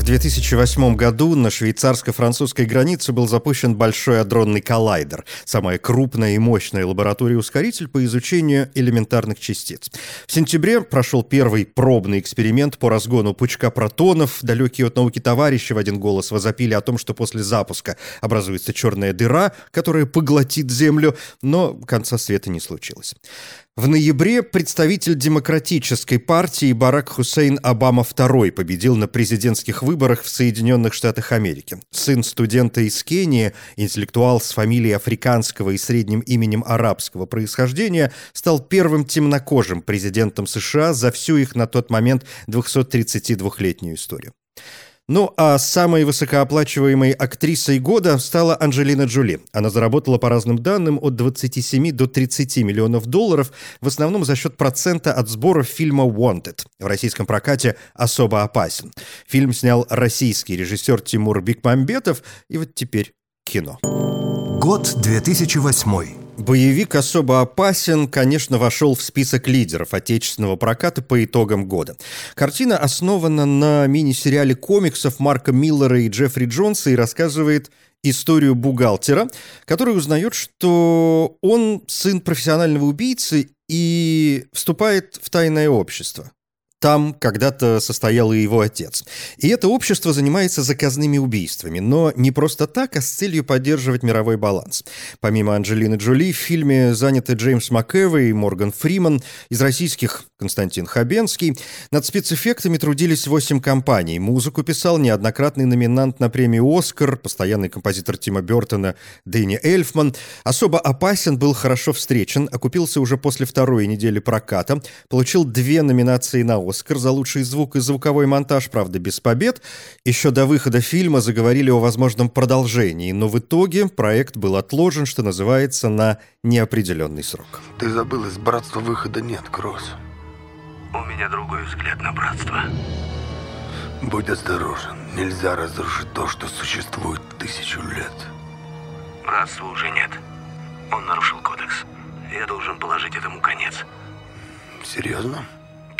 В 2008 году на швейцарско-французской границе был запущен Большой адронный коллайдер, самая крупная и мощная лаборатория-ускоритель по изучению элементарных частиц. В сентябре прошел первый пробный эксперимент по разгону пучка протонов. Далекие от науки товарищи в один голос возопили о том, что после запуска образуется черная дыра, которая поглотит Землю, но конца света не случилось. В ноябре представитель Демократической партии Барак Хусейн Обама II победил на президентских выборах в Соединенных Штатах Америки. Сын студента из Кении, интеллектуал с фамилией африканского и средним именем арабского происхождения, стал первым темнокожим президентом США за всю их на тот момент 232-летнюю историю. Ну а самой высокооплачиваемой актрисой года стала Анджелина Джоли. Она заработала по разным данным от 27 до 30 миллионов долларов, в основном за счет процента от сборов фильма «Wanted». В российском прокате «Особо опасен». Фильм снял российский режиссер Тимур Бекмамбетов, и вот теперь кино. Год 2008. Боевик особо опасен, конечно, вошел в список лидеров отечественного проката по итогам года. Картина основана на мини-сериале комиксов Марка Миллера и Джеффри Джонса и рассказывает историю бухгалтера, который узнает, что он сын профессионального убийцы и вступает в тайное общество. Там когда-то состоял и его отец. И это общество занимается заказными убийствами, но не просто так, а с целью поддерживать мировой баланс. Помимо Анджелины Джоли, в фильме заняты Джеймс МакЭвой и Морган Фриман, из российских Константин Хабенский. Над спецэффектами трудились восемь компаний. Музыку писал неоднократный номинант на премию «Оскар», постоянный композитор Тима Бертона Дэнни Эльфман. Особо опасен, был хорошо встречен, окупился уже после второй недели проката, получил две номинации на «Оскар» за лучший звук и звуковой монтаж, правда, без побед. Еще до выхода фильма заговорили о возможном продолжении, но в итоге проект был отложен, что называется, на неопределенный срок. Ты забыл, из братства выхода нет, Кросс. У меня другой взгляд на братство. Будь осторожен. Нельзя разрушить то, что существует тысячу лет. Братства уже нет. Он нарушил кодекс. Я должен положить этому конец. Серьезно?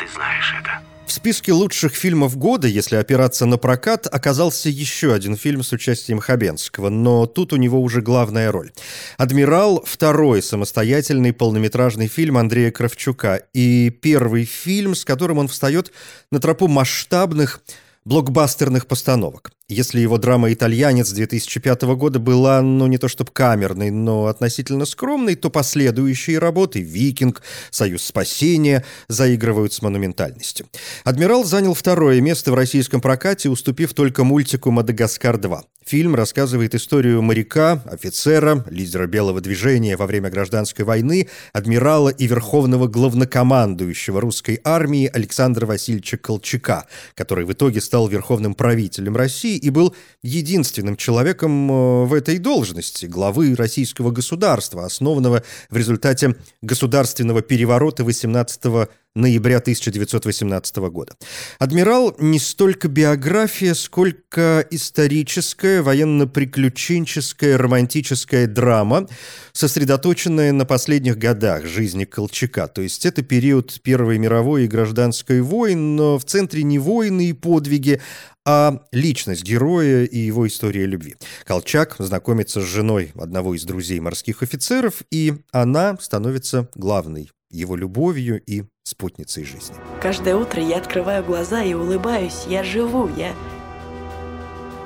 Ты знаешь это. В списке лучших фильмов года, если опираться на прокат, оказался еще один фильм с участием Хабенского, но тут у него уже главная роль. «Адмирал» — второй самостоятельный полнометражный фильм Андрея Кравчука и первый фильм, с которым он встает на тропу масштабных блокбастерных постановок. Если его драма «Итальянец» 2005 года была, ну, не то чтобы камерной, но относительно скромной, то последующие работы «Викинг», «Союз спасения» заигрывают с монументальностью. «Адмирал» занял второе место в российском прокате, уступив только мультику «Мадагаскар-2». Фильм рассказывает историю моряка, офицера, лидера белого движения во время гражданской войны, адмирала и верховного главнокомандующего русской армии Александра Васильевича Колчака, который в итоге стал верховным правителем России и был единственным человеком э, в этой должности, главы российского государства, основанного в результате государственного переворота 18 ноября 1918 года. «Адмирал» не столько биография, сколько историческая, военно-приключенческая, романтическая драма, сосредоточенная на последних годах жизни Колчака. То есть это период Первой мировой и гражданской войн, но в центре не войны и подвиги, а личность героя и его история любви. Колчак знакомится с женой одного из друзей морских офицеров, и она становится главной его любовью и спутницей жизни. Каждое утро я открываю глаза и улыбаюсь. Я живу, я...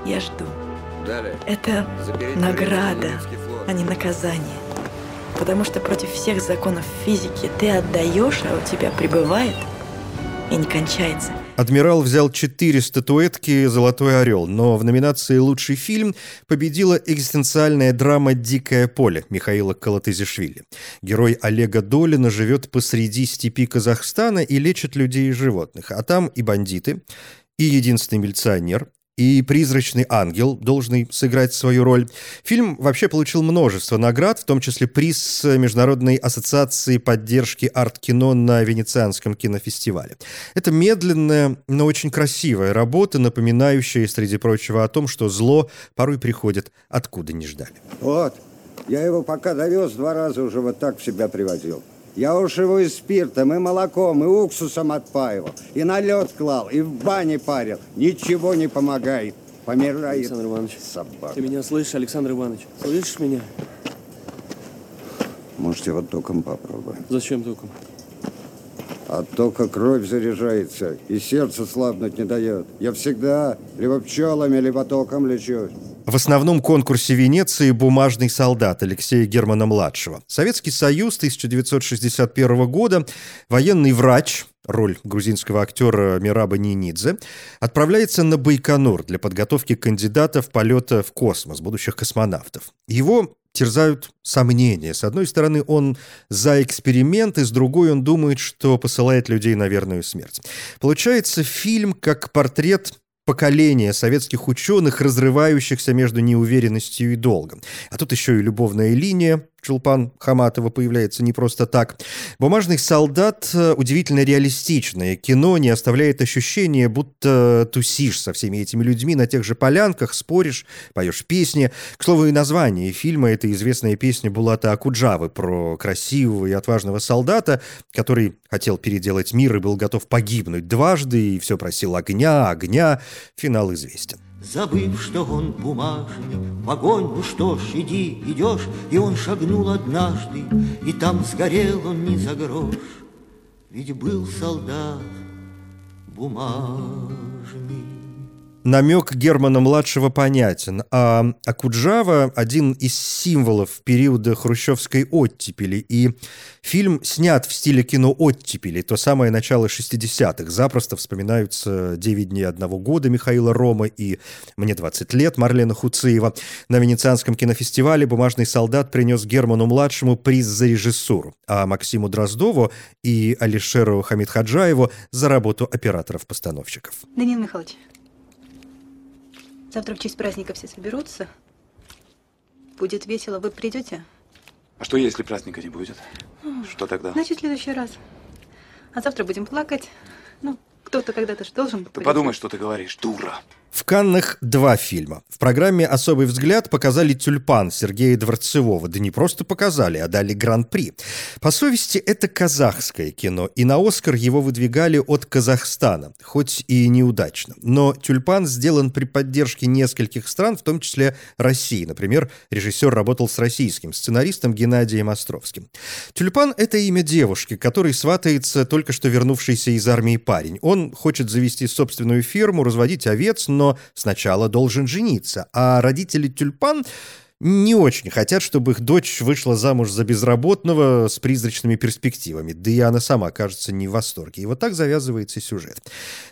Я жду. Далее. Это Заберите награда, а не наказание. Потому что против всех законов физики ты отдаешь, а у тебя прибывает и не кончается. «Адмирал» взял четыре статуэтки «Золотой орел», но в номинации «Лучший фильм» победила экзистенциальная драма «Дикое поле» Михаила Калатызишвили. Герой Олега Долина живет посреди степи Казахстана и лечит людей и животных, а там и бандиты, и единственный милиционер, и «Призрачный ангел», должный сыграть свою роль. Фильм вообще получил множество наград, в том числе приз Международной ассоциации поддержки арт-кино на Венецианском кинофестивале. Это медленная, но очень красивая работа, напоминающая, среди прочего, о том, что зло порой приходит откуда не ждали. Вот, Я его пока довез, два раза уже вот так в себя приводил. Я уж его и спиртом, и молоком, и уксусом отпаивал, и на лед клал, и в бане парил. Ничего не помогает. Помирает. Александр Иванович, собака. ты меня слышишь, Александр Иванович? Слышишь меня? Можете вот током попробовать. Зачем током? От тока кровь заряжается, и сердце слабнуть не дает. Я всегда либо пчелами, либо током лечусь. В основном конкурсе Венеции «Бумажный солдат» Алексея Германа-младшего. Советский Союз 1961 года, военный врач, роль грузинского актера Мираба Нинидзе, отправляется на Байконур для подготовки кандидатов полета в космос, будущих космонавтов. Его терзают сомнения. С одной стороны, он за эксперименты, с другой он думает, что посылает людей на верную смерть. Получается фильм как портрет поколения советских ученых, разрывающихся между неуверенностью и долгом. А тут еще и любовная линия Чулпан Хаматова появляется не просто так. «Бумажный солдат» — удивительно реалистичное кино, не оставляет ощущения, будто тусишь со всеми этими людьми на тех же полянках, споришь, поешь песни. К слову, и название фильма — это известная песня Булата Акуджавы про красивого и отважного солдата, который хотел переделать мир и был готов погибнуть дважды, и все просил огня, огня. Финал известен. Забыв, что он бумажный, в огонь, ну что ж, иди, идешь, И он шагнул однажды, и там сгорел он не за грош. Ведь был солдат бумажный. Намек Германа-младшего понятен, а Акуджава – один из символов периода хрущевской оттепели, и фильм снят в стиле кино оттепели, то самое начало 60-х. Запросто вспоминаются «Девять дней одного года» Михаила Рома и «Мне 20 лет» Марлена Хуциева. На Венецианском кинофестивале «Бумажный солдат» принес Герману-младшему приз за режиссуру, а Максиму Дроздову и Алишеру Хамидхаджаеву за работу операторов-постановщиков. Данил Михайлович, Завтра в честь праздника все соберутся. Будет весело. Вы придете? А что, если праздника не будет? Что тогда? Значит, в следующий раз. А завтра будем плакать. Ну, кто-то когда-то же должен... Ты подумай, что ты говоришь, дура. В Каннах два фильма. В программе «Особый взгляд» показали «Тюльпан» Сергея Дворцевого. Да не просто показали, а дали гран-при. По совести, это казахское кино, и на «Оскар» его выдвигали от Казахстана, хоть и неудачно. Но «Тюльпан» сделан при поддержке нескольких стран, в том числе России. Например, режиссер работал с российским сценаристом Геннадием Островским. «Тюльпан» — это имя девушки, которой сватается только что вернувшийся из армии парень. Он хочет завести собственную ферму, разводить овец, но но сначала должен жениться. А родители тюльпан не очень хотят, чтобы их дочь вышла замуж за безработного с призрачными перспективами. Да и она сама, кажется, не в восторге. И вот так завязывается сюжет.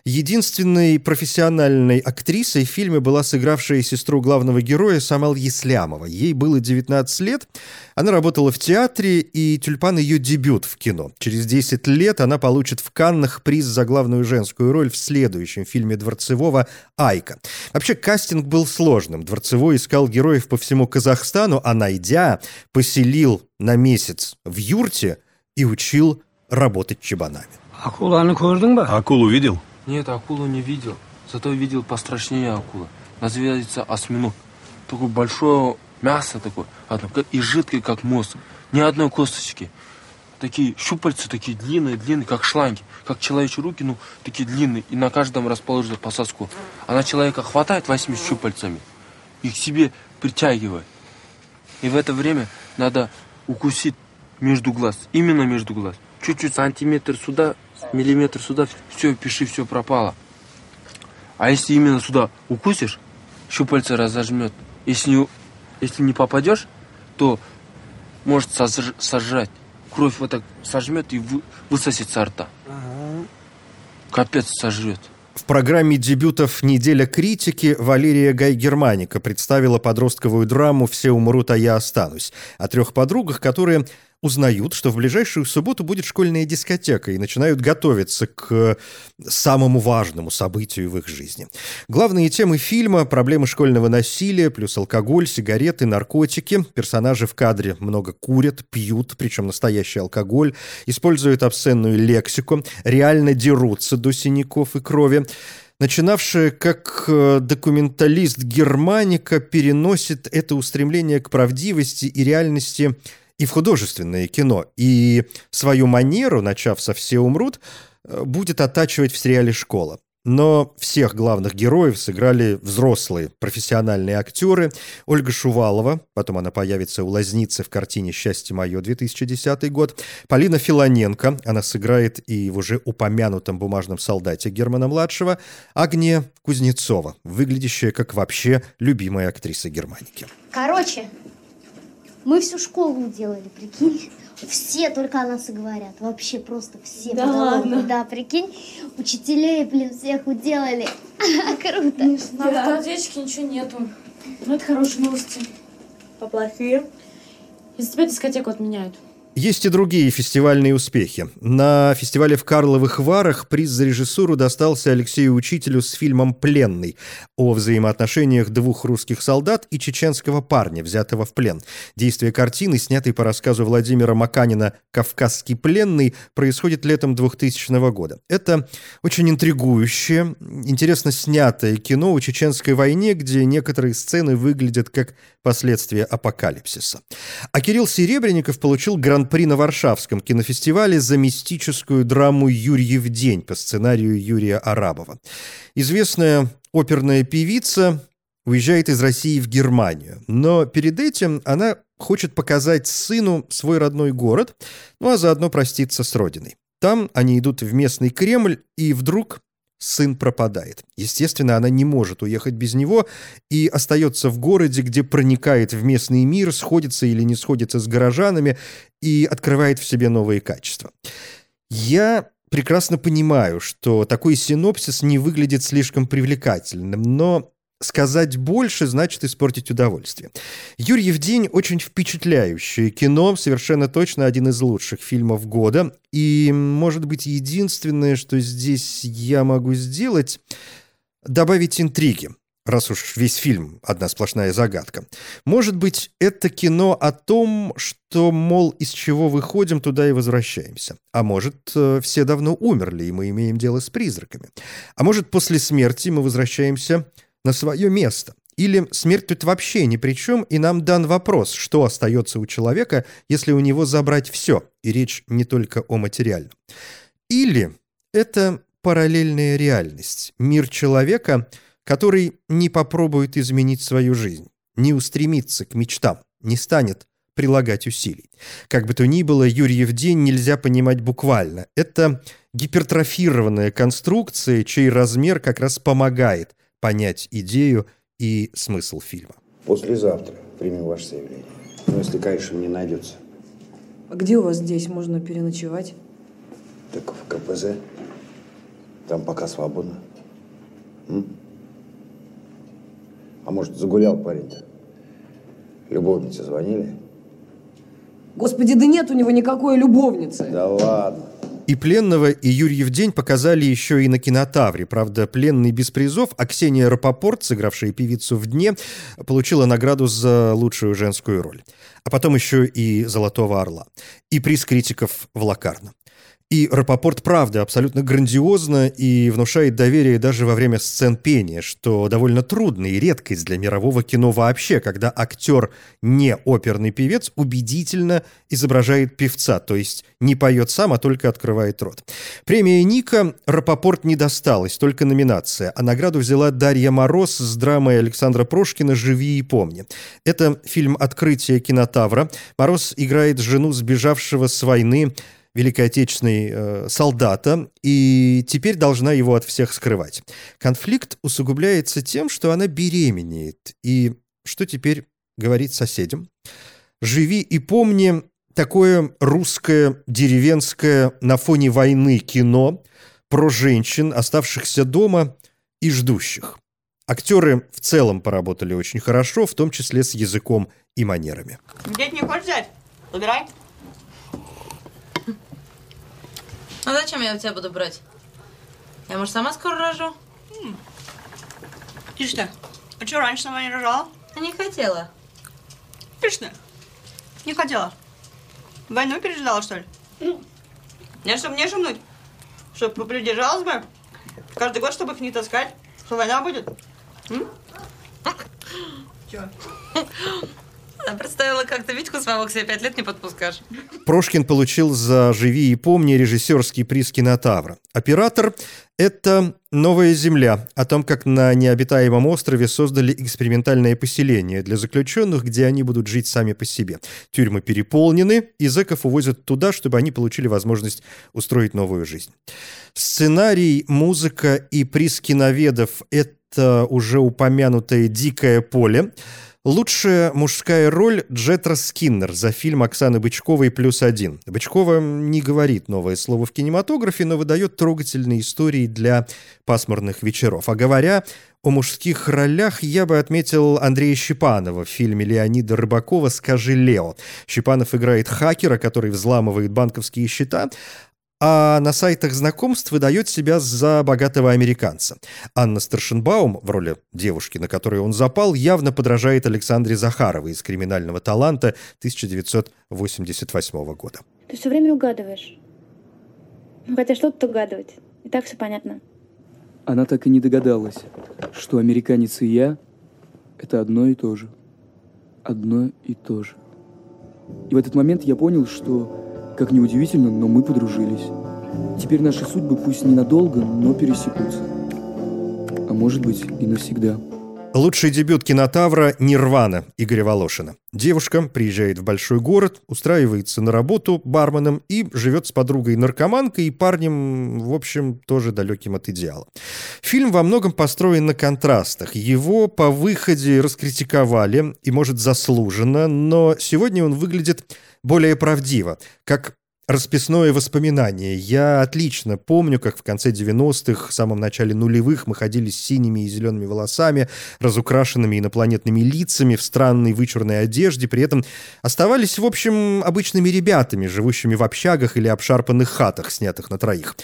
Единственной профессиональной актрисой в фильме была сыгравшая сестру главного героя Самал Еслямова. Ей было 19 лет. Она работала в театре, и «Тюльпан» ее дебют в кино. Через 10 лет она получит в Каннах приз за главную женскую роль в следующем фильме Дворцевого «Айка». Вообще, кастинг был сложным. Дворцевой искал героев по всему Казахстану, а найдя, поселил на месяц в юрте и учил работать чебанами. Көрдің ба? Акулу видел? Нет, акулу не видел. Зато видел пострашнее акулы. Называется осьминог. Такое большое мясо такое, одно, и жидкое, как мост. Ни одной косточки. Такие щупальца, такие длинные, длинные, как шланги. Как человечьи руки, ну, такие длинные. И на каждом расположится по соску. Она человека хватает восьми щупальцами и к себе притягивает. И в это время надо укусить между глаз. Именно между глаз. Чуть-чуть сантиметр сюда, миллиметр сюда, все, пиши, все пропало. А если именно сюда укусишь, щупальца разожмет. Если не, если не попадешь, то может сожрать. Кровь вот так сожмет и вы, высосет со рта. Капец сожрет. В программе дебютов «Неделя критики» Валерия Гай-Германика представила подростковую драму «Все умрут, а я останусь» о трех подругах, которые узнают, что в ближайшую субботу будет школьная дискотека и начинают готовиться к самому важному событию в их жизни. Главные темы фильма – проблемы школьного насилия, плюс алкоголь, сигареты, наркотики. Персонажи в кадре много курят, пьют, причем настоящий алкоголь, используют обсценную лексику, реально дерутся до синяков и крови. начинавшая как э, документалист Германика, переносит это устремление к правдивости и реальности и в художественное кино, и свою манеру, начав со «Все умрут», э, будет оттачивать в сериале «Школа». Но всех главных героев сыграли взрослые профессиональные актеры. Ольга Шувалова, потом она появится у Лазницы в картине «Счастье мое» 2010 год. Полина Филоненко, она сыграет и в уже упомянутом «Бумажном солдате» Германа-младшего. Агния Кузнецова, выглядящая как вообще любимая актриса Германики. Короче, мы всю школу делали, прикинь. Все только о нас и говорят. Вообще просто все. Да ладно? Да, прикинь. Учителей, блин, всех уделали. Круто. На автоответчике ничего нету. Ну, это хорошие новости. А плохие? Из-за тебя дискотеку отменяют. Есть и другие фестивальные успехи. На фестивале в Карловых Варах приз за режиссуру достался Алексею Учителю с фильмом «Пленный» о взаимоотношениях двух русских солдат и чеченского парня, взятого в плен. Действие картины, снятой по рассказу Владимира Маканина «Кавказский пленный», происходит летом 2000 года. Это очень интригующее, интересно снятое кино о чеченской войне, где некоторые сцены выглядят как последствия апокалипсиса. А Кирилл Серебренников получил гран-при на Варшавском кинофестивале за мистическую драму «Юрьев день» по сценарию Юрия Арабова. Известная оперная певица уезжает из России в Германию, но перед этим она хочет показать сыну свой родной город, ну а заодно проститься с родиной. Там они идут в местный Кремль, и вдруг сын пропадает. Естественно, она не может уехать без него и остается в городе, где проникает в местный мир, сходится или не сходится с горожанами и открывает в себе новые качества. Я прекрасно понимаю, что такой синопсис не выглядит слишком привлекательным, но сказать больше значит испортить удовольствие. «Юрьев день» очень впечатляющее кино, совершенно точно один из лучших фильмов года. И, может быть, единственное, что здесь я могу сделать, добавить интриги раз уж весь фильм одна сплошная загадка. Может быть, это кино о том, что, мол, из чего выходим, туда и возвращаемся. А может, э, все давно умерли, и мы имеем дело с призраками. А может, после смерти мы возвращаемся на свое место. Или смерть тут вообще ни при чем, и нам дан вопрос, что остается у человека, если у него забрать все, и речь не только о материальном. Или это параллельная реальность, мир человека, который не попробует изменить свою жизнь, не устремится к мечтам, не станет прилагать усилий. Как бы то ни было, Юрьев день нельзя понимать буквально. Это гипертрофированная конструкция, чей размер как раз помогает понять идею и смысл фильма. Послезавтра примем ваше заявление. Ну, если, конечно, не найдется. А где у вас здесь можно переночевать? Так в КПЗ. Там пока свободно. М? А может, загулял парень-то? Любовницы звонили? Господи, да нет у него никакой любовницы. Да ладно. И Пленного, и Юрьев день показали еще и на кинотавре. Правда, Пленный без призов, а Ксения Рапопорт, сыгравшая певицу в дне, получила награду за лучшую женскую роль. А потом еще и «Золотого орла». И приз критиков в Лакарно. И Рапопорт, правда, абсолютно грандиозно и внушает доверие даже во время сцен пения, что довольно трудно и редкость для мирового кино вообще, когда актер, не оперный певец, убедительно изображает певца, то есть не поет сам, а только открывает рот. Премия Ника Рапопорт не досталась, только номинация, а награду взяла Дарья Мороз с драмой Александра Прошкина «Живи и помни». Это фильм «Открытие кинотавра». Мороз играет жену сбежавшего с войны Великой Отечественной э, солдата, и теперь должна его от всех скрывать. Конфликт усугубляется тем, что она беременеет. И что теперь говорить соседям? «Живи и помни» — такое русское, деревенское на фоне войны кино про женщин, оставшихся дома и ждущих. Актеры в целом поработали очень хорошо, в том числе с языком и манерами. Дед не хочешь взять? Забирай. А зачем я у тебя буду брать? Я, может, сама скоро рожу? Ишь ты, а что раньше сама не рожала? А не хотела. Ишь ты, не хотела. Войну пережидала, что ли? Не, чтобы не шумнуть. Чтоб попридержалась бы. Каждый год, чтобы их не таскать. Что война будет? М? Чё? Я представила, как ты Витьку своего к себе пять лет не подпускаешь. Прошкин получил за «Живи и помни» режиссерский приз кинотавра. Оператор — это «Новая земля», о том, как на необитаемом острове создали экспериментальное поселение для заключенных, где они будут жить сами по себе. Тюрьмы переполнены, и зэков увозят туда, чтобы они получили возможность устроить новую жизнь. Сценарий, музыка и приз киноведов — это уже упомянутое «Дикое поле», Лучшая мужская роль Джетра Скиннер за фильм Оксаны Бычковой «Плюс один». Бычкова не говорит новое слово в кинематографе, но выдает трогательные истории для пасмурных вечеров. А говоря о мужских ролях, я бы отметил Андрея Щепанова в фильме Леонида Рыбакова «Скажи, Лео». Щепанов играет хакера, который взламывает банковские счета, а на сайтах знакомств выдает себя за богатого американца. Анна Старшенбаум в роли девушки, на которую он запал, явно подражает Александре Захаровой из «Криминального таланта» 1988 года. Ты все время угадываешь. Ну, хотя что тут угадывать? И так все понятно. Она так и не догадалась, что американец и я — это одно и то же. Одно и то же. И в этот момент я понял, что как ни удивительно, но мы подружились. Теперь наши судьбы пусть ненадолго, но пересекутся. А может быть и навсегда. Лучший дебют кинотавра «Нирвана» Игоря Волошина. Девушка приезжает в большой город, устраивается на работу барменом и живет с подругой-наркоманкой и парнем, в общем, тоже далеким от идеала. Фильм во многом построен на контрастах. Его по выходе раскритиковали, и, может, заслуженно, но сегодня он выглядит более правдиво, как расписное воспоминание. Я отлично помню, как в конце 90-х, в самом начале нулевых мы ходили с синими и зелеными волосами, разукрашенными инопланетными лицами, в странной вычурной одежде, при этом оставались, в общем, обычными ребятами, живущими в общагах или обшарпанных хатах, снятых на троих.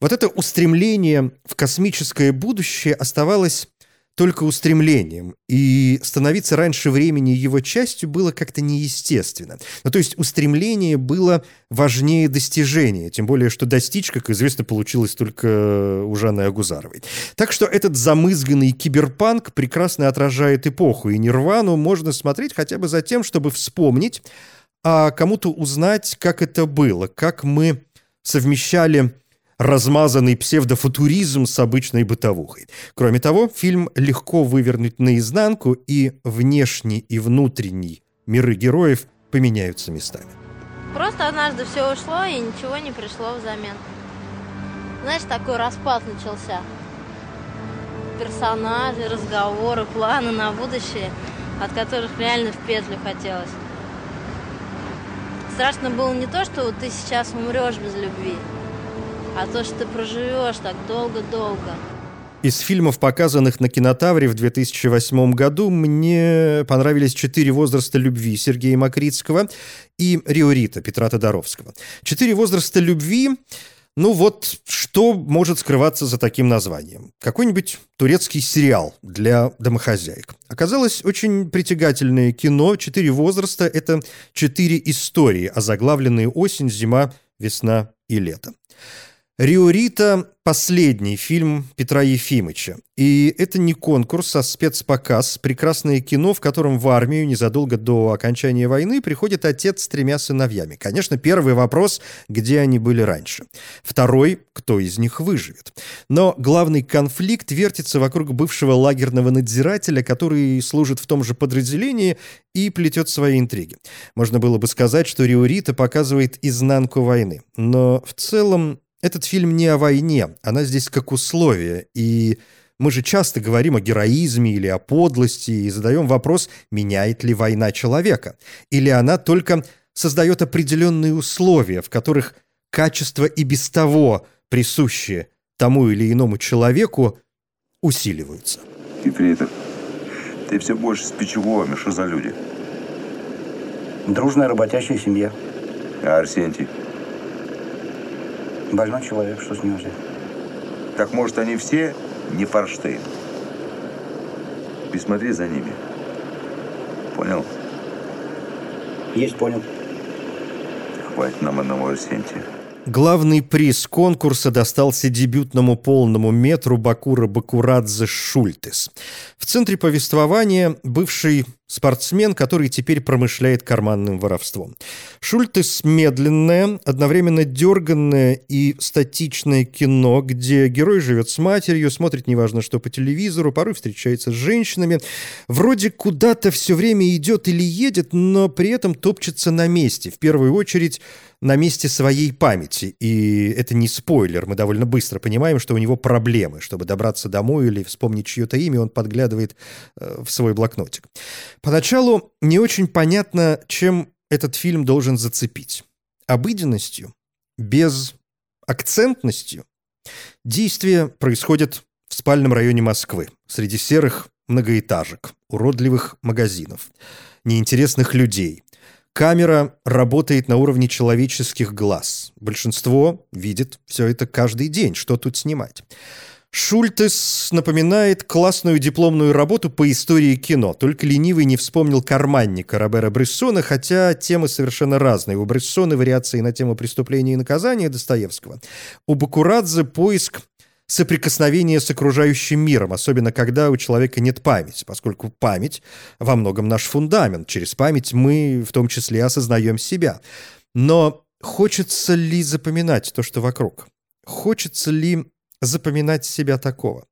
Вот это устремление в космическое будущее оставалось только устремлением, и становиться раньше времени его частью было как-то неестественно. Ну, то есть устремление было важнее достижения, тем более, что достичь, как известно, получилось только у Жанны Агузаровой. Так что этот замызганный киберпанк прекрасно отражает эпоху, и «Нирвану» можно смотреть хотя бы за тем, чтобы вспомнить, а кому-то узнать, как это было, как мы совмещали размазанный псевдофутуризм с обычной бытовухой. Кроме того, фильм легко вывернуть наизнанку, и внешний и внутренний миры героев поменяются местами. Просто однажды все ушло, и ничего не пришло взамен. Знаешь, такой распад начался. Персонажи, разговоры, планы на будущее, от которых реально в петлю хотелось. Страшно было не то, что ты сейчас умрешь без любви, а то, что ты проживешь так долго-долго. Из фильмов, показанных на кинотавре в 2008 году, мне понравились «Четыре возраста любви» Сергея Макритского и «Риорита» Петра Тодоровского. «Четыре возраста любви» Ну вот, что может скрываться за таким названием? Какой-нибудь турецкий сериал для домохозяек. Оказалось очень притягательное кино. Четыре возраста — это четыре истории, озаглавленные осень, зима, весна и лето. «Риорита» — последний фильм Петра Ефимыча. И это не конкурс, а спецпоказ, прекрасное кино, в котором в армию незадолго до окончания войны приходит отец с тремя сыновьями. Конечно, первый вопрос — где они были раньше. Второй — кто из них выживет. Но главный конфликт вертится вокруг бывшего лагерного надзирателя, который служит в том же подразделении и плетет свои интриги. Можно было бы сказать, что Риорита показывает изнанку войны. Но в целом этот фильм не о войне, она здесь как условие, и мы же часто говорим о героизме или о подлости и задаем вопрос, меняет ли война человека, или она только создает определенные условия, в которых качество и без того присущие тому или иному человеку усиливаются. Ефрейтор, ты все больше с Пичуговыми, что за люди? Дружная работящая семья. А Арсентий? Больной человек, что с ним взять? Так может они все не Форштейн? Присмотри за ними. Понял? Есть, понял. Хватит нам одного Арсентия. Главный приз конкурса достался дебютному полному метру Бакура Бакурадзе Шультес. В центре повествования бывший спортсмен, который теперь промышляет карманным воровством. Шультес – медленное, одновременно дерганное и статичное кино, где герой живет с матерью, смотрит неважно что по телевизору, порой встречается с женщинами, вроде куда-то все время идет или едет, но при этом топчется на месте. В первую очередь на месте своей памяти. И это не спойлер, мы довольно быстро понимаем, что у него проблемы. Чтобы добраться домой или вспомнить чье-то имя, он подглядывает э, в свой блокнотик. Поначалу не очень понятно, чем этот фильм должен зацепить. Обыденностью, без акцентностью. Действие происходит в спальном районе Москвы, среди серых многоэтажек, уродливых магазинов, неинтересных людей, Камера работает на уровне человеческих глаз. Большинство видит все это каждый день. Что тут снимать? Шультес напоминает классную дипломную работу по истории кино. Только ленивый не вспомнил карманника Робера Брессона, хотя темы совершенно разные. У Брессона вариации на тему преступления и наказания Достоевского. У Бакурадзе поиск соприкосновение с окружающим миром, особенно когда у человека нет памяти, поскольку память во многом наш фундамент. Через память мы в том числе осознаем себя. Но хочется ли запоминать то, что вокруг? Хочется ли запоминать себя такого?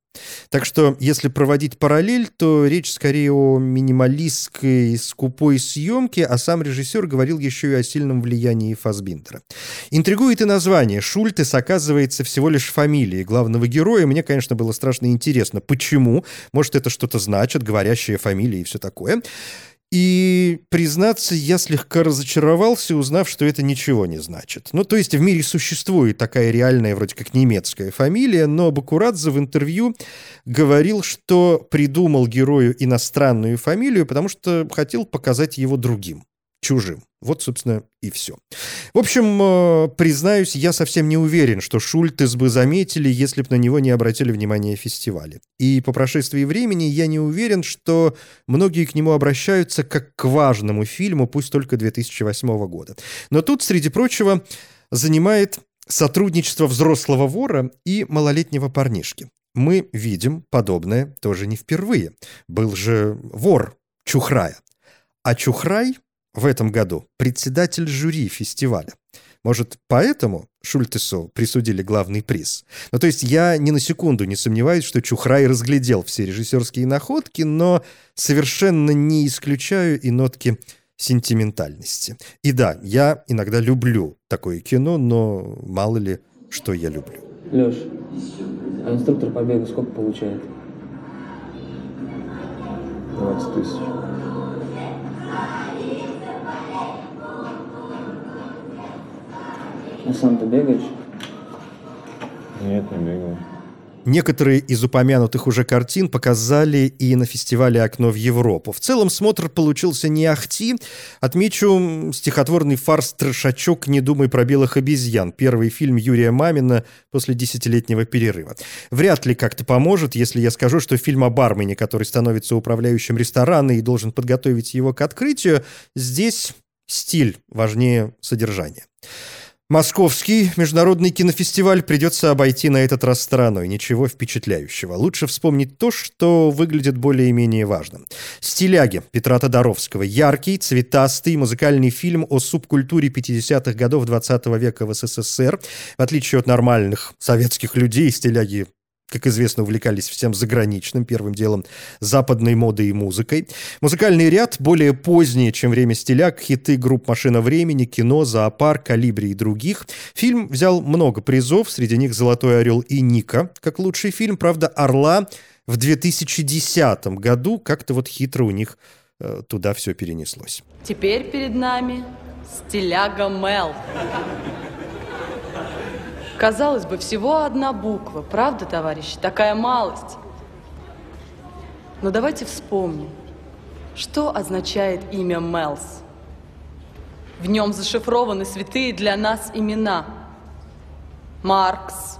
Так что, если проводить параллель, то речь скорее о минималистской, скупой съемке, а сам режиссер говорил еще и о сильном влиянии Фасбиндера. Интригует и название. Шультес оказывается всего лишь фамилией главного героя. Мне, конечно, было страшно интересно, почему. Может, это что-то значит, говорящая фамилия и все такое. И, признаться, я слегка разочаровался, узнав, что это ничего не значит. Ну, то есть в мире существует такая реальная, вроде как немецкая фамилия, но Бакурадзе в интервью говорил, что придумал герою иностранную фамилию, потому что хотел показать его другим чужим. Вот, собственно, и все. В общем, э, признаюсь, я совсем не уверен, что Шультес бы заметили, если бы на него не обратили внимание фестивали. И по прошествии времени я не уверен, что многие к нему обращаются как к важному фильму, пусть только 2008 года. Но тут, среди прочего, занимает сотрудничество взрослого вора и малолетнего парнишки. Мы видим подобное тоже не впервые. Был же вор Чухрая. А Чухрай в этом году председатель жюри фестиваля. Может, поэтому Шультесу присудили главный приз? Ну, то есть я ни на секунду не сомневаюсь, что Чухрай разглядел все режиссерские находки, но совершенно не исключаю и нотки сентиментальности. И да, я иногда люблю такое кино, но мало ли, что я люблю. Леш, а инструктор по бегу сколько получает? 20 тысяч. А сам ты бегаешь? Нет, не бегаю. Некоторые из упомянутых уже картин показали и на фестивале «Окно в Европу». В целом смотр получился не ахти. Отмечу стихотворный фарс-трешачок «Не думай про белых обезьян». Первый фильм Юрия Мамина после десятилетнего перерыва. Вряд ли как-то поможет, если я скажу, что фильм о бармене, который становится управляющим ресторана и должен подготовить его к открытию, здесь стиль важнее содержания. Московский международный кинофестиваль придется обойти на этот раз стороной. Ничего впечатляющего. Лучше вспомнить то, что выглядит более-менее важным. «Стиляги» Петра Тодоровского. Яркий, цветастый музыкальный фильм о субкультуре 50-х годов 20 -го века в СССР. В отличие от нормальных советских людей, стиляги как известно, увлекались всем заграничным, первым делом западной модой и музыкой. Музыкальный ряд более поздний, чем «Время стиляк», хиты групп «Машина времени», «Кино», «Зоопарк», «Калибри» и других. Фильм взял много призов, среди них «Золотой орел» и «Ника» как лучший фильм. Правда, «Орла» в 2010 году как-то вот хитро у них э, туда все перенеслось. Теперь перед нами стиляга Мел. Казалось бы, всего одна буква, правда, товарищи? Такая малость. Но давайте вспомним, что означает имя Мелс. В нем зашифрованы святые для нас имена. Маркс,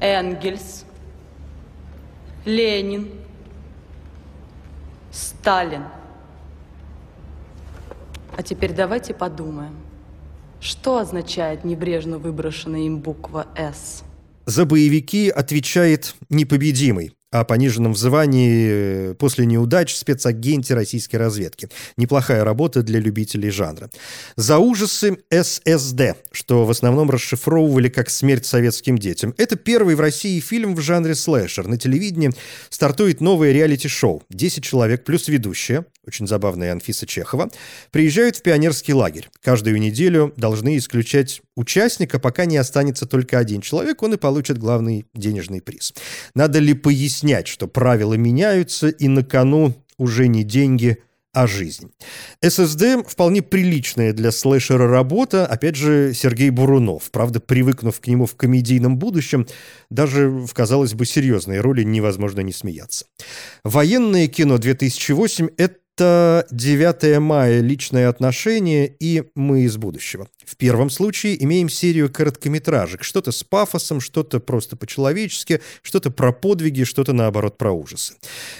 Энгельс, Ленин, Сталин. А теперь давайте подумаем – Что означает небрежно выброшенная им буква «С»? За боевики отвечает непобедимый о пониженном в звании после неудач спецагенте российской разведки. Неплохая работа для любителей жанра. За ужасы ССД, что в основном расшифровывали как «Смерть советским детям». Это первый в России фильм в жанре слэшер. На телевидении стартует новое реалити-шоу. 10 человек плюс ведущая, очень забавная Анфиса Чехова, приезжают в пионерский лагерь. Каждую неделю должны исключать участника, пока не останется только один человек, он и получит главный денежный приз. Надо ли пояснять, что правила меняются, и на кону уже не деньги, а жизнь. ССД вполне приличная для слэшера работа, опять же, Сергей Бурунов. Правда, привыкнув к нему в комедийном будущем, даже в, казалось бы, серьезной роли невозможно не смеяться. Военное кино 2008 – это это 9 мая «Личные отношения» и «Мы из будущего». В первом случае имеем серию короткометражек. Что-то с пафосом, что-то просто по-человечески, что-то про подвиги, что-то, наоборот, про ужасы.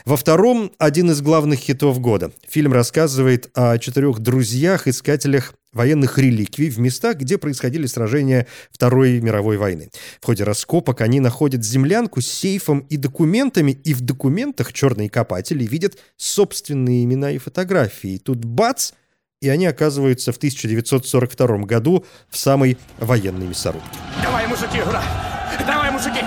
Во втором – один из главных хитов года. Фильм рассказывает о четырех друзьях-искателях военных реликвий в местах, где происходили сражения Второй мировой войны. В ходе раскопок они находят землянку с сейфом и документами, и в документах черные копатели видят собственные имена и фотографии. Тут бац! И они оказываются в 1942 году в самой военной мясорубке. Давай, мужики, ура! Давай, мужики!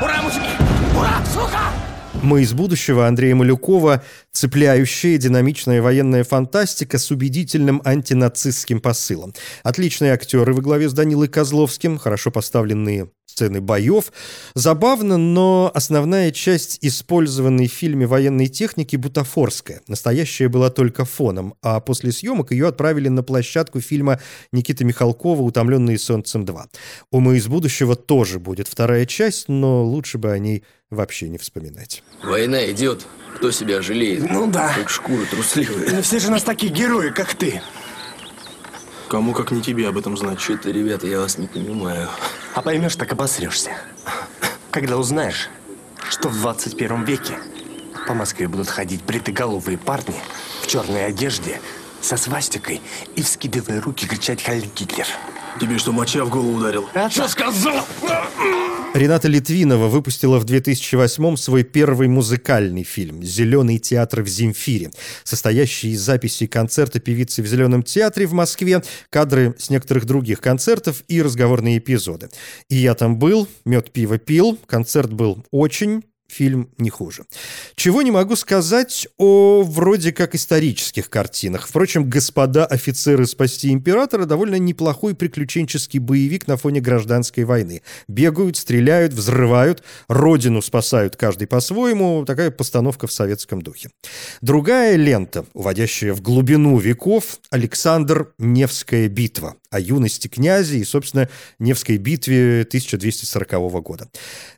Ура, мужики! Ура, сука! «Мы из будущего» Андрея Малюкова – цепляющая динамичная военная фантастика с убедительным антинацистским посылом. Отличные актеры во главе с Данилой Козловским, хорошо поставленные сцены боев. Забавно, но основная часть использованной в фильме военной техники бутафорская. Настоящая была только фоном, а после съемок ее отправили на площадку фильма Никиты Михалкова «Утомленные солнцем 2». У «Мы из будущего» тоже будет вторая часть, но лучше бы о ней вообще не вспоминать. Война идет. Кто себя жалеет? Ну да. Как шкура трусливая. Но все же нас такие герои, как ты. Кому как не тебе об этом знать? Что-то, ребята, я вас не понимаю. А поймешь, так обосрешься. Когда узнаешь, что в 21 веке по Москве будут ходить бритоголовые парни в черной одежде со свастикой и, вскидывая руки, кричать «Хайль Гитлер». Тебе что, моча в голову ударил? А что сказал? Рената Литвинова выпустила в 2008 свой первый музыкальный фильм «Зеленый театр в Земфире», состоящий из записей концерта певицы в Зеленом театре в Москве, кадры с некоторых других концертов и разговорные эпизоды. И я там был, мед пиво пил, концерт был очень фильм не хуже. Чего не могу сказать о вроде как исторических картинах. Впрочем, «Господа офицеры спасти императора» довольно неплохой приключенческий боевик на фоне гражданской войны. Бегают, стреляют, взрывают, родину спасают каждый по-своему. Такая постановка в советском духе. Другая лента, уводящая в глубину веков, Александр Невская битва о юности князя и, собственно, Невской битве 1240 года.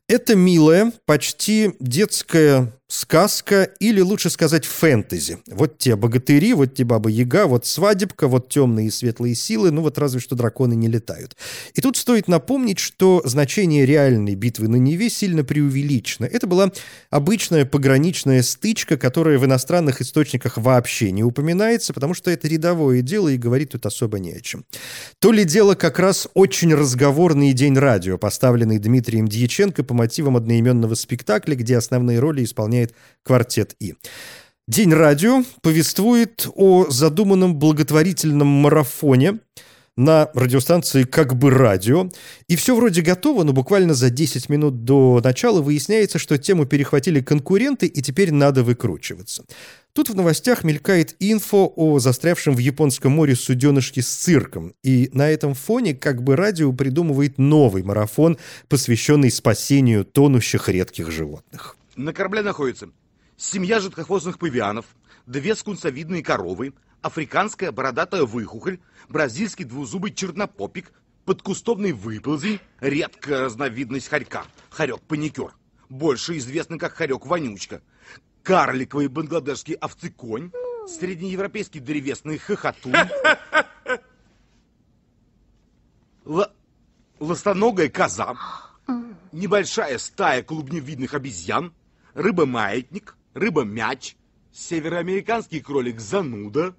Это милая, почти детская сказка или, лучше сказать, фэнтези. Вот те богатыри, вот те баба-яга, вот свадебка, вот темные и светлые силы, ну вот разве что драконы не летают. И тут стоит напомнить, что значение реальной битвы на Неве сильно преувеличено. Это была обычная пограничная стычка, которая в иностранных источниках вообще не упоминается, потому что это рядовое дело и говорить тут особо не о чем. То ли дело как раз очень разговорный день радио, поставленный Дмитрием Дьяченко по мотивам одноименного спектакля, где основные роли исполняет квартет И. День радио повествует о задуманном благотворительном марафоне на радиостанции «Как бы радио». И все вроде готово, но буквально за 10 минут до начала выясняется, что тему перехватили конкуренты, и теперь надо выкручиваться. Тут в новостях мелькает инфо о застрявшем в Японском море суденышке с цирком. И на этом фоне как бы радио придумывает новый марафон, посвященный спасению тонущих редких животных. На корабле находится семья жидкохвостных павианов, две скунсовидные коровы, африканская бородатая выхухоль, бразильский двузубый чернопопик, подкустовный выползень, редкая разновидность хорька, хорек-паникер, больше известный как хорек-вонючка, карликовый бангладешский овцеконь, среднеевропейский древесный хохотун, ластоногая коза, небольшая стая клубневидных обезьян, рыба-маятник, рыба-мяч, североамериканский кролик-зануда,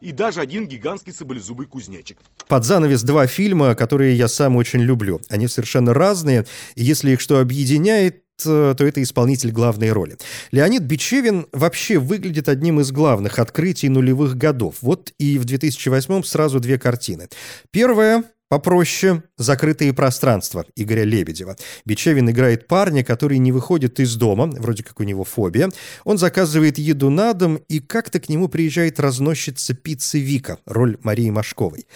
и даже один гигантский саблезубый кузнечик. Под занавес два фильма, которые я сам очень люблю. Они совершенно разные, и если их что объединяет, э, то это исполнитель главной роли. Леонид Бичевин вообще выглядит одним из главных открытий нулевых годов. Вот и в 2008 сразу две картины. Первая Попроще «Закрытые пространства» Игоря Лебедева. Бичевин играет парня, который не выходит из дома, вроде как у него фобия. Он заказывает еду на дом, и как-то к нему приезжает разносчица пиццы Вика, роль Марии Машковой.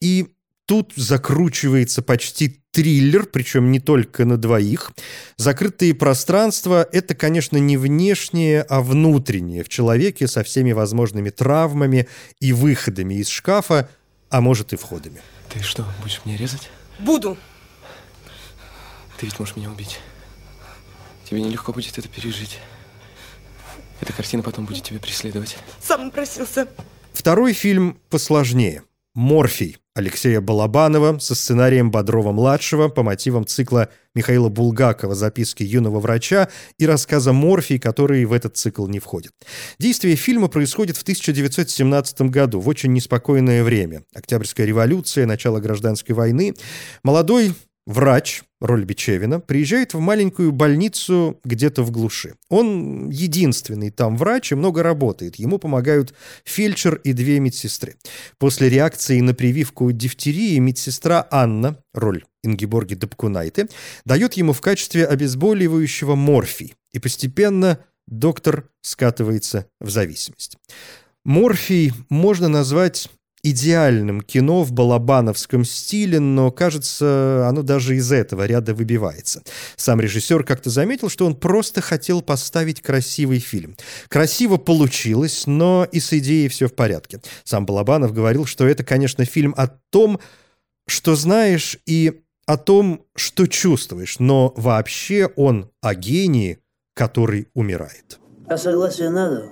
И тут закручивается почти триллер, причем не только на двоих. Закрытые пространства — это, конечно, не внешнее, а внутреннее в человеке со всеми возможными травмами и выходами из шкафа, а может и входами. Ты что, будешь меня резать? Буду. Ты ведь можешь меня убить. Тебе нелегко будет это пережить. Эта картина потом будет тебя преследовать. Сам напросился. Второй фильм посложнее. «Морфий» Алексея Балабанова со сценарием Бодрова-младшего по мотивам цикла Михаила Булгакова «Записки юного врача» и рассказа «Морфий», который в этот цикл не входит. Действие фильма происходит в 1917 году, в очень неспокойное время. Октябрьская революция, начало гражданской войны. Молодой Врач, роль Бичевина, приезжает в маленькую больницу где-то в глуши. Он единственный там врач и много работает. Ему помогают фельдшер и две медсестры. После реакции на прививку дифтерии медсестра Анна, роль Ингеборги Дапкунайте, дает ему в качестве обезболивающего морфий. И постепенно доктор скатывается в зависимость. Морфий можно назвать идеальным кино в балабановском стиле, но, кажется, оно даже из этого ряда выбивается. Сам режиссер как-то заметил, что он просто хотел поставить красивый фильм. Красиво получилось, но и с идеей все в порядке. Сам Балабанов говорил, что это, конечно, фильм о том, что знаешь, и о том, что чувствуешь, но вообще он о гении, который умирает. А согласие надо,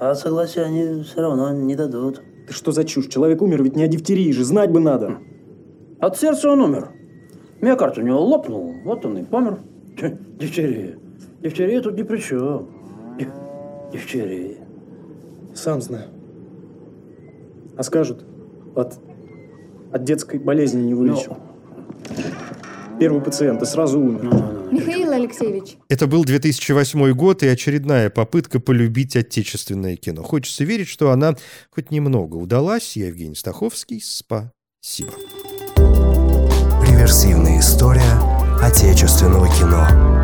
а согласие они все равно не дадут. Ты что за чушь? Человек умер, ведь не о дифтерии же, знать бы надо. От сердца он умер. Миокард у него лопнул, вот он и помер. Дифтерия. Дифтерия тут ни при чем. Диф- Дифтерия. Сам знаю. А скажут, от, от детской болезни не вылечил. Первый пациент и сразу умер. Михаил Алексеевич, Это был 2008 год и очередная попытка полюбить отечественное кино. Хочется верить, что она хоть немного удалась. Я Евгений Стаховский. Спасибо. Реверсивная история отечественного кино.